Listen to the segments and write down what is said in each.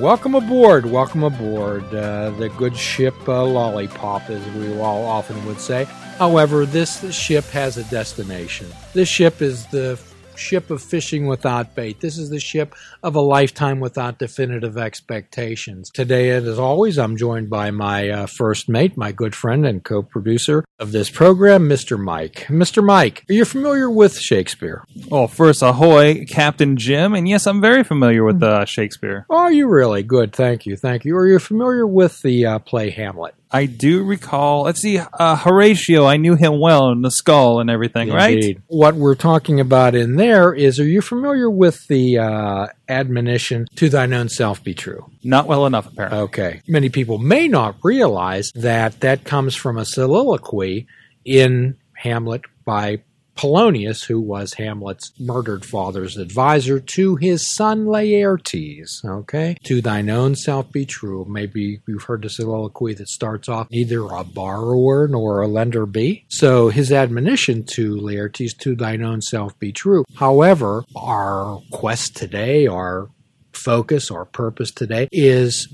Welcome aboard, welcome aboard. Uh, the good ship uh, Lollipop, as we all often would say. However, this ship has a destination. This ship is the ship of fishing without bait. This is the ship of a lifetime without definitive expectations. Today, as always, I'm joined by my uh, first mate, my good friend and co producer of this program, Mr. Mike. Mr. Mike, are you familiar with Shakespeare? Well, first, ahoy, Captain Jim. And yes, I'm very familiar with uh, Shakespeare. Are you really? Good, thank you, thank you. Are you familiar with the uh, play Hamlet? I do recall. Let's see, uh, Horatio. I knew him well in the skull and everything, right? What we're talking about in there is: Are you familiar with the uh, admonition "To thine own self be true"? Not well enough, apparently. Okay. Many people may not realize that that comes from a soliloquy in Hamlet by Polonius, who was Hamlet's murdered father's advisor, to his son Laertes. Okay? To thine own self be true. Maybe you've heard the soliloquy that starts off, neither a borrower nor a lender be. So his admonition to Laertes, to thine own self be true. However, our quest today, our focus, our purpose today is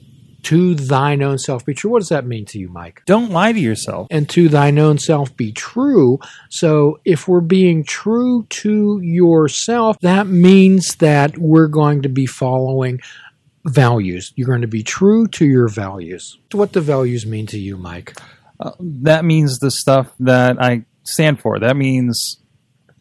to thine own self be true. What does that mean to you, Mike? Don't lie to yourself. and to thine own self be true. So if we're being true to yourself, that means that we're going to be following values. You're going to be true to your values. What do values mean to you, Mike? Uh, that means the stuff that I stand for. That means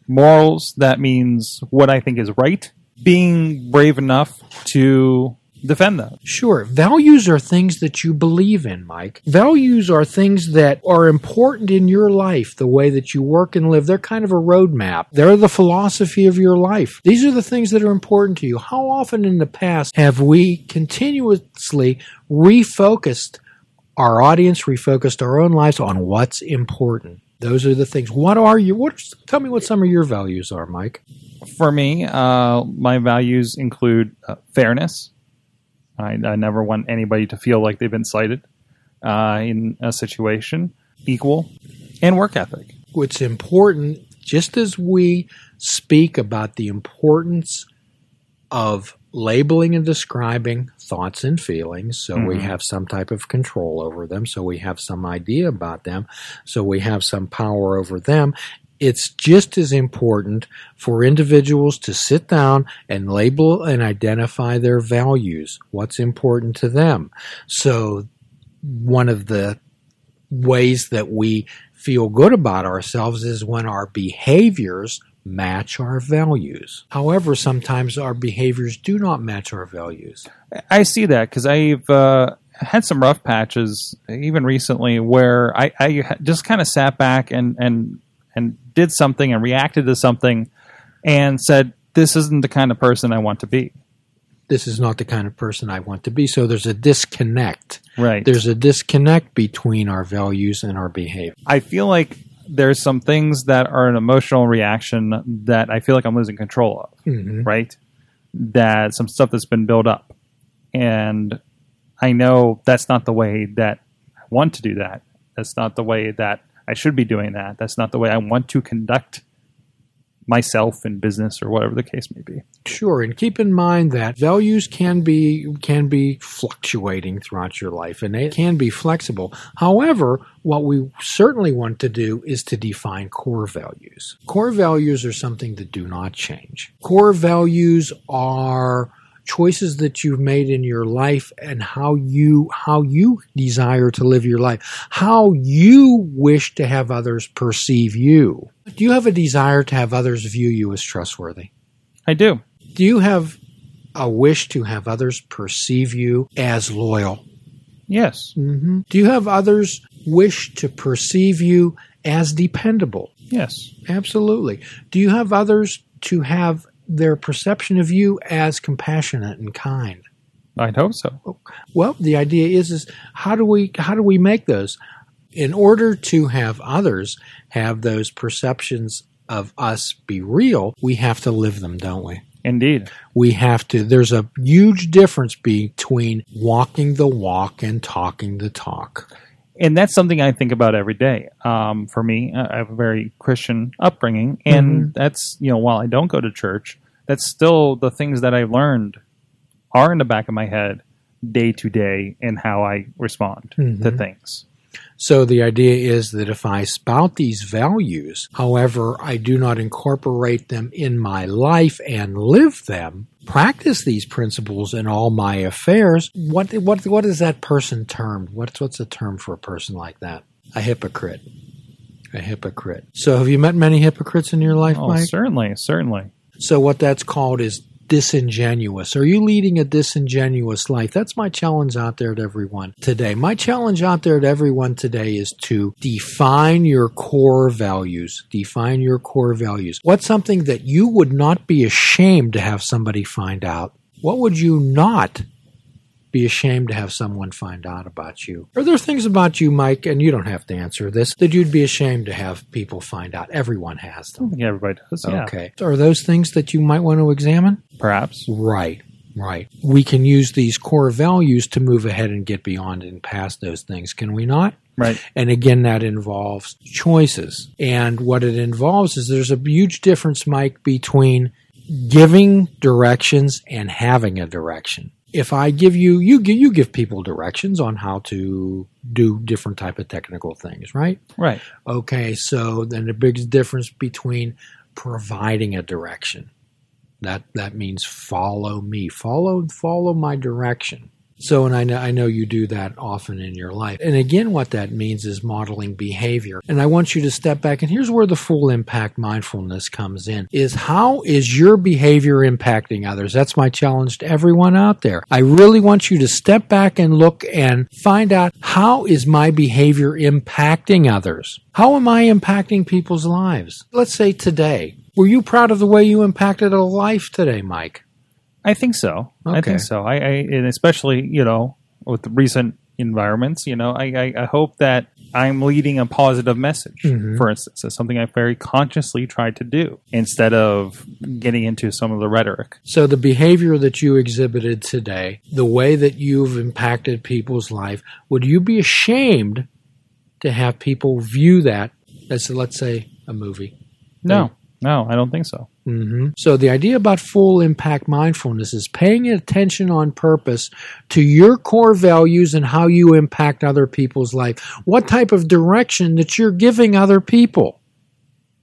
morals. That means what I think is right. Being brave enough to defend that. Sure. Values are things that you believe in, Mike. Values are things that are important in your life, the way that you work and live. They're kind of a roadmap. They're the philosophy of your life. These are the things that are important to you. How often in the past have we continuously refocused our audience, refocused our own lives on what's important? Those are the things. What are you? What? Tell me what some of your values are, Mike. For me, uh, my values include uh, fairness. I, I never want anybody to feel like they've been cited uh, in a situation. Equal and work ethic. What's important, just as we speak about the importance of labeling and describing thoughts and feelings, so we Mhm. have some type of control over them, so we have some idea about them, so we have some power over them. It's just as important for individuals to sit down and label and identify their values, what's important to them. So, one of the ways that we feel good about ourselves is when our behaviors match our values. However, sometimes our behaviors do not match our values. I see that because I've uh, had some rough patches, even recently, where I, I just kind of sat back and, and and did something and reacted to something, and said, "This isn't the kind of person I want to be." This is not the kind of person I want to be. So there's a disconnect. Right. There's a disconnect between our values and our behavior. I feel like there's some things that are an emotional reaction that I feel like I'm losing control of. Mhm. right? That some stuff that's been built up. And I know that's not the way that I want to do that. That's not the way that I should be doing that. That's not the way I want to conduct myself in business or whatever the case may be. Sure, and keep in mind that values can be can be fluctuating throughout your life and they can be flexible. However, what we certainly want to do is to define core values. Core values are something that do not change. Core values are choices that you've made in your life and how you how you desire to live your life, how you wish to have others perceive you. Do you have a desire to have others view you as trustworthy? I do. Do you have a wish to have others perceive you as loyal? Yes. hmm Do you have others wish to perceive you as dependable? Yes. Absolutely. Do you have others to have their perception of you as compassionate and kind? I'd hope so. Well, the idea is is how do we how do we make those? In order to have others have those perceptions of us be real, we have to live them, don't we? Indeed. we have to there's a huge difference between walking the walk and talking the talk And that's something I think about every day. Um, for me, I have a very Christian upbringing, and that's you know while I don't go to church, that's still the things that I've learned are in the back of my head day to day and how I respond to Mhm. things. So the idea is that if I spout these values, however, I do not incorporate them in my life and live them, practice these principles in all my affairs, what what what is that person termed? What's what's a term for a person like that? A hypocrite. A hypocrite. So have you met many hypocrites in your life, Oh, Mike? certainly, certainly. So what that's called is disingenuous. Are you leading a disingenuous life? That's my challenge out there to everyone today. My challenge out there to everyone today is to define your core values. Define your core values. What's something that you would not be ashamed to have somebody find out? What would you not be ashamed to have someone find out about you? Are there things about you, Mike, and you don't have to answer this, that you'd be ashamed to have people find out? Everyone has I think everybody does. Yeah, Okay. Are those things that you might want to examine? perhaps. Right. Right. We can use these core values to move ahead and get beyond and past those things, can we not? Right. And again, that involves choices. And what it involves is there's a huge difference, Mike, between giving directions and having a direction. If I give you, you give, you give people directions on how to do different type of technical things, right? Right. Okay, so then the biggest difference between providing a direction. That that means follow me. Follow follow my direction. So, and I know, I know you do that often in your life. And again, what that means is modeling behavior. And I want you to step back. And here's where the full impact mindfulness comes in is how is your behavior impacting others? That's my challenge to everyone out there. I really want you to step back and look and find out how is my behavior impacting others? How am I impacting people's lives? Let's say today. Were you proud of the way you impacted a life today, Mike? I think so. I think so. I, I and especially you know with the recent environments, you know, I, I, I hope that I'm leading a positive message. Mhm. For instance, it's something I very consciously tried to do instead of getting into some of the rhetoric. So the behavior that you exhibited today, the way that you've impacted people's life, would you be ashamed to have people view that as, let's say, a movie? No, no, I don't think so. Hmm So the idea about full impact mindfulness is paying attention on purpose to your core values and how you impact other people's life. What type of direction that you're giving other people?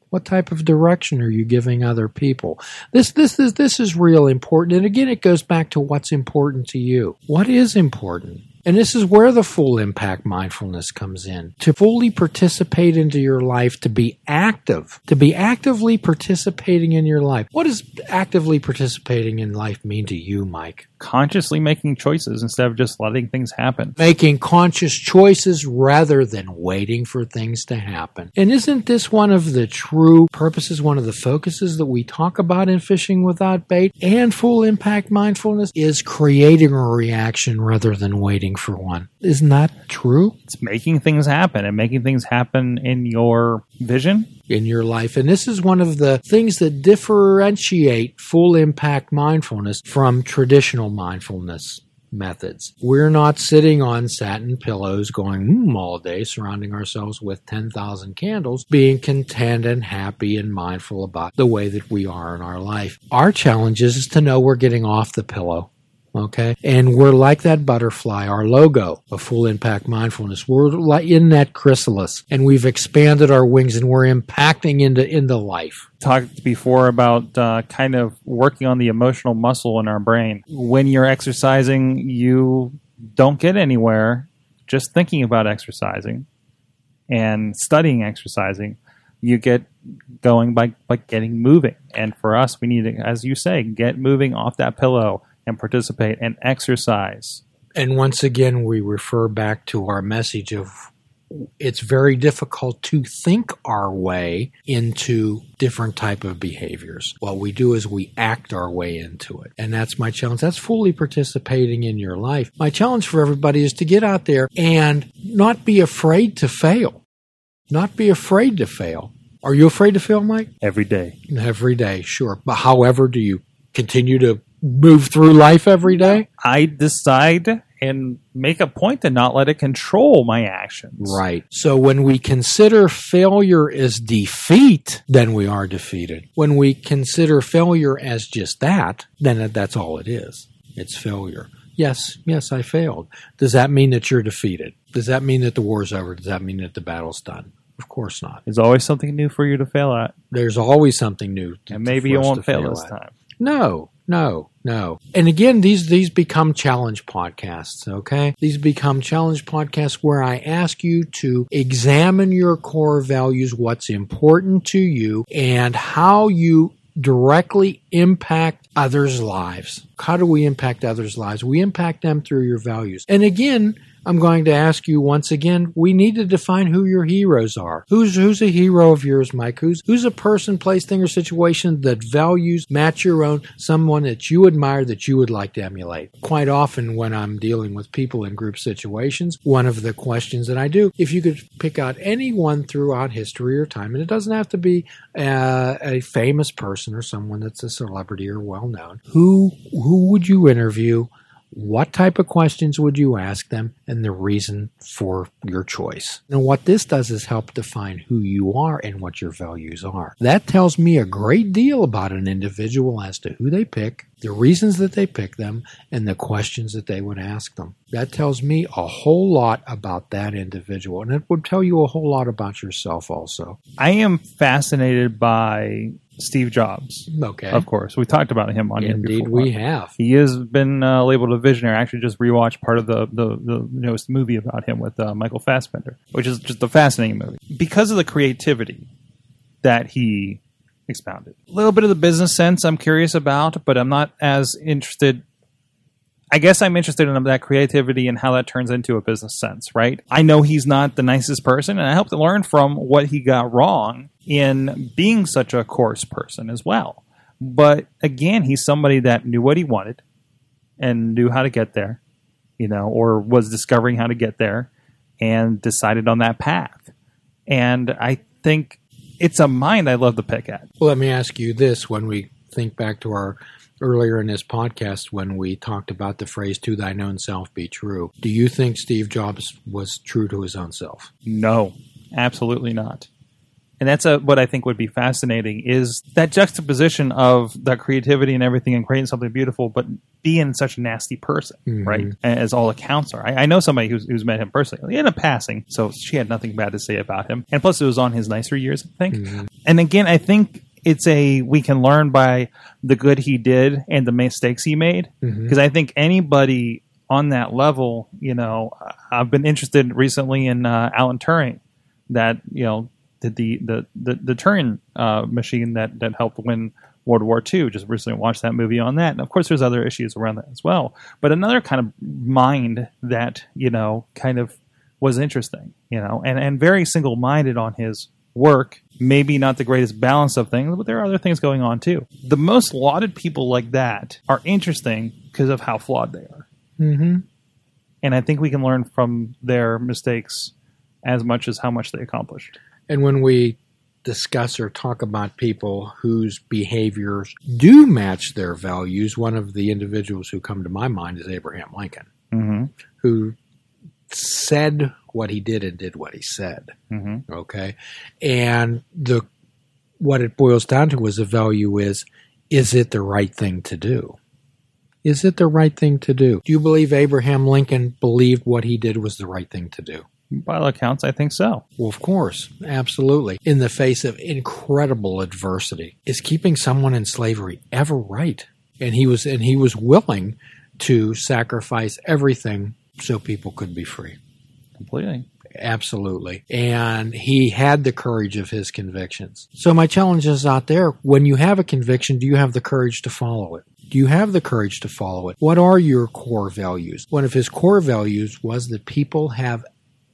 What type of direction are you giving other people? This this this this is real important. And again, it goes back to what's important to you. What is important? And this is where the full impact mindfulness comes in. To fully participate into your life, to be active, to be actively participating in your life. What does actively participating in life mean to you, Mike? Consciously making choices instead of just letting things happen. Making conscious choices rather than waiting for things to happen. And isn't this one of the true purposes, one of the focuses that we talk about in Fishing Without Bait and Full Impact Mindfulness is creating a reaction rather than waiting for one. Isn't true? It's making things happen and making things happen in your vision. in your life. And this is one of the things that differentiate full impact mindfulness from traditional mindfulness methods. We're not sitting on satin pillows going hmm all day, surrounding ourselves with 10,000 candles, being content and happy and mindful about the way that we are in our life. Our challenge is to know we're getting off the pillow. Okay. And we're like that butterfly, our logo of full impact mindfulness. We're in that chrysalis and we've expanded our wings and we're impacting into, into life. Talked before about uh, kind of working on the emotional muscle in our brain. When you're exercising, you don't get anywhere just thinking about exercising and studying exercising. You get going by, by getting moving. And for us, we need to, as you say, get moving off that pillow and participate and exercise. And once again, we refer back to our message of it's very difficult to think our way into different type of behaviors. What we do is we act our way into it. And that's my challenge. That's fully participating in your life. My challenge for everybody is to get out there and not be afraid to fail. Not be afraid to fail. Are you afraid to fail, Mike? Every day. Every day, sure. But however, do you continue to move through life every day? I decide and make a point to not let it control my actions. Right. So when we consider failure as defeat, then we are defeated. When we consider failure as just that, then that's all it is. It's failure. Yes, yes, I failed. Does that mean that you're defeated? Does that mean that the war's over? Does that mean that the battle's done? Of course not. There's always something new for you to fail at, There's always something new. to- and maybe you won't to fail this at. time. No, no, no. And again, these these become challenge podcasts, okay? These become challenge podcasts where I ask you to examine your core values, what's important to you, and how you directly impact others' lives. How do we impact others' lives? We impact them through your values. And again, I'm going to ask you once again, we need to define who your heroes are. Who's who's a hero of yours, Mike? Who's who's a person, place, thing, or situation that values match your own, someone that you admire that you would like to emulate? Quite often when I'm dealing with people in group situations, one of the questions that I do, if you could pick out anyone throughout history or time, and it doesn't have to be uh, a famous person or someone that's a celebrity or well known, who who would you interview? What type of questions would you ask them and the reason for your choice? And what this does is help define who you are and what your values are. That tells me a great deal about an individual as to who they pick, the reasons that they pick them, and the questions that they would ask them. That tells me a whole lot about that individual, and it would tell you a whole lot about yourself also. I am fascinated by Steve Jobs. Okay. Of course, we talked about him on here Indeed, before. we have. He has been uh, labeled a visionary. I actually just rewatched part of the, the, the newest movie about him with uh, Michael Fassbender, which is just a fascinating movie because of the creativity that he expounded. A little bit of the business sense I'm curious about, but I'm not as interested. I guess I'm interested in that creativity and how that turns into a business sense, right? I know he's not the nicest person, and I hope to learn from what he got wrong in being such a coarse person as well. But again, he's somebody that knew what he wanted and knew how to get there, you know, or was discovering how to get there and decided on that path. And I think it's a mind I love to pick at. Well, let me ask you this when we think back to our earlier in this podcast when we talked about the phrase to thine own self be true. Do you think Steve Jobs was true to his own self? No, absolutely not. And that's a, what I think would be fascinating is that juxtaposition of that creativity and everything and creating something beautiful, but being such a nasty person, Mhm. right? As all accounts are. I, I know somebody who's, who's met him personally in a passing, so she had nothing bad to say about him. And plus, it was on his nicer years, I think. Mhm. And again, I think it's a we can learn by the good he did and the mistakes he made Mhm. because I think anybody on that level, you know, I've been interested recently in uh, Alan Turing, that you know the the the, the Turing uh, machine that that helped win World War II. Just recently watched that movie on that, and of course, there's other issues around that as well. But another kind of mind that you know kind of was interesting, you know, and and very single minded on his work. Maybe not the greatest balance of things, but there are other things going on too. The most lauded people like that are interesting because of how flawed they are. Mm-hmm. And I think we can learn from their mistakes as much as how much they accomplished. And when we discuss or talk about people whose behaviors do match their values, one of the individuals who come to my mind is Abraham Lincoln, Mm-hmm. who said what he did and did what he said. Mm-hmm. Okay. And the what it boils down to is the value is is it the right thing to do? Is it the right thing to do? Do you believe Abraham Lincoln believed what he did was the right thing to do? By all accounts, I think so. Well, of course, absolutely. In the face of incredible adversity, is keeping someone in slavery ever right? And he was, and he was willing to sacrifice everything so people could be free. Completely. Absolutely. And he had the courage of his convictions. So my challenge is out there. When you have a conviction, do you have the courage to follow it? Do you have the courage to follow it? What are your core values? One of his core values was that people have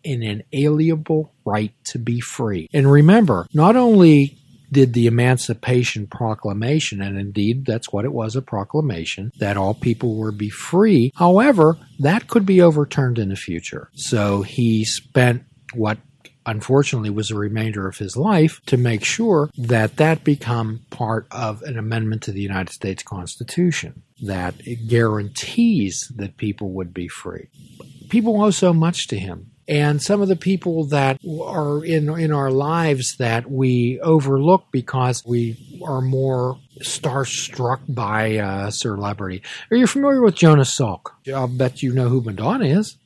an inalienable right to be free. And remember, not only did the Emancipation Proclamation, and indeed that's what it was a proclamation, that all people were be free. However, that could be overturned in the future. So he spent what unfortunately was the remainder of his life to make sure that that become part of an amendment to the United States Constitution that it guarantees that people would be free. People owe so much to him and some of the people that are in in our lives that we overlook because we are more starstruck by uh, a celebrity. Are you familiar with Jonas Salk? I'll bet you know who Madonna is.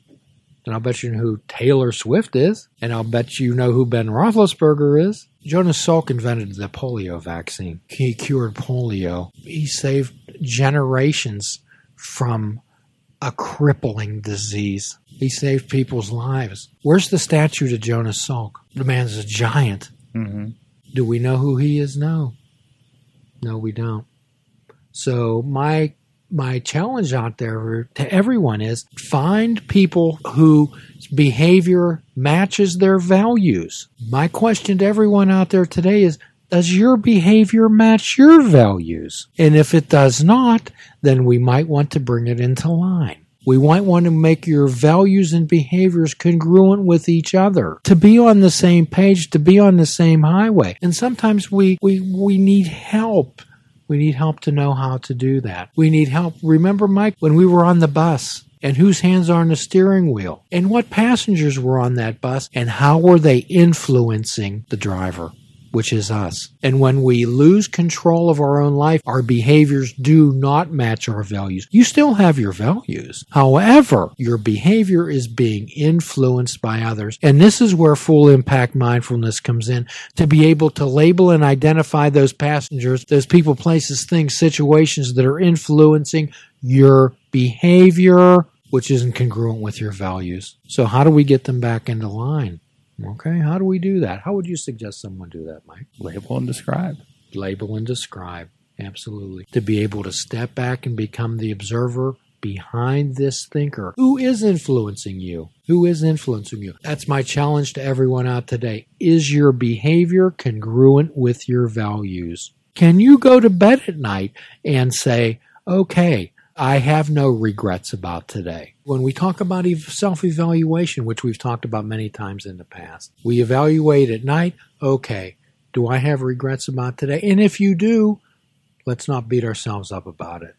And I'll bet you know who Taylor Swift is. And I'll bet you know who Ben Roethlisberger is. Jonas Salk invented the polio vaccine. He cured polio. He saved generations from a crippling disease. He saved people's lives. Where's the statue to Jonas Salk? The man's a giant. hmm Do we know who he is? No. No, we don't. So my my challenge out there to everyone is find people whose behavior matches their values. My question to everyone out there today is does your behavior match your values? And if it does not, then we might want to bring it into line. We might want to make your values and behaviors congruent with each other, to be on the same page, to be on the same highway. And sometimes we, we, we need help. We need help to know how to do that. We need help. Remember, Mike, when we were on the bus and whose hands are on the steering wheel and what passengers were on that bus and how were they influencing the driver? Which is us. And when we lose control of our own life, our behaviors do not match our values. You still have your values. However, your behavior is being influenced by others. And this is where full impact mindfulness comes in to be able to label and identify those passengers, those people, places, things, situations that are influencing your behavior, which isn't congruent with your values. So how do we get them back into line? Okay, how do we do that? How would you suggest someone do that, Mike? Label and describe. Label and describe. Absolutely. To be able to step back and become the observer behind this thinker. Who is influencing you? Who is influencing you? That's my challenge to everyone out today. Is your behavior congruent with your values? Can you go to bed at night and say, okay, I have no regrets about today. When we talk about self evaluation, which we've talked about many times in the past, we evaluate at night. Okay, do I have regrets about today? And if you do, let's not beat ourselves up about it.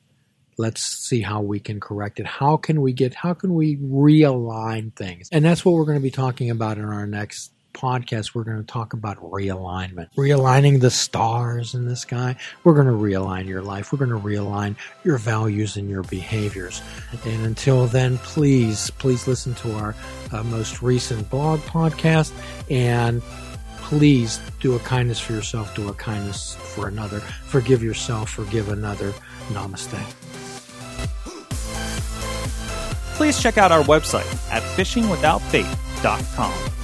Let's see how we can correct it. How can we get, how can we realign things? And that's what we're going to be talking about in our next podcast, we're going to talk about realignment, realigning the stars in the sky. We're going to realign your life. We're going to realign your values and your behaviors. And until then, please, please listen to our uh, most recent blog podcast and please do a kindness for yourself, do a kindness for another. Forgive yourself, forgive another. Namaste. Please check out our website at fishingwithoutbait.com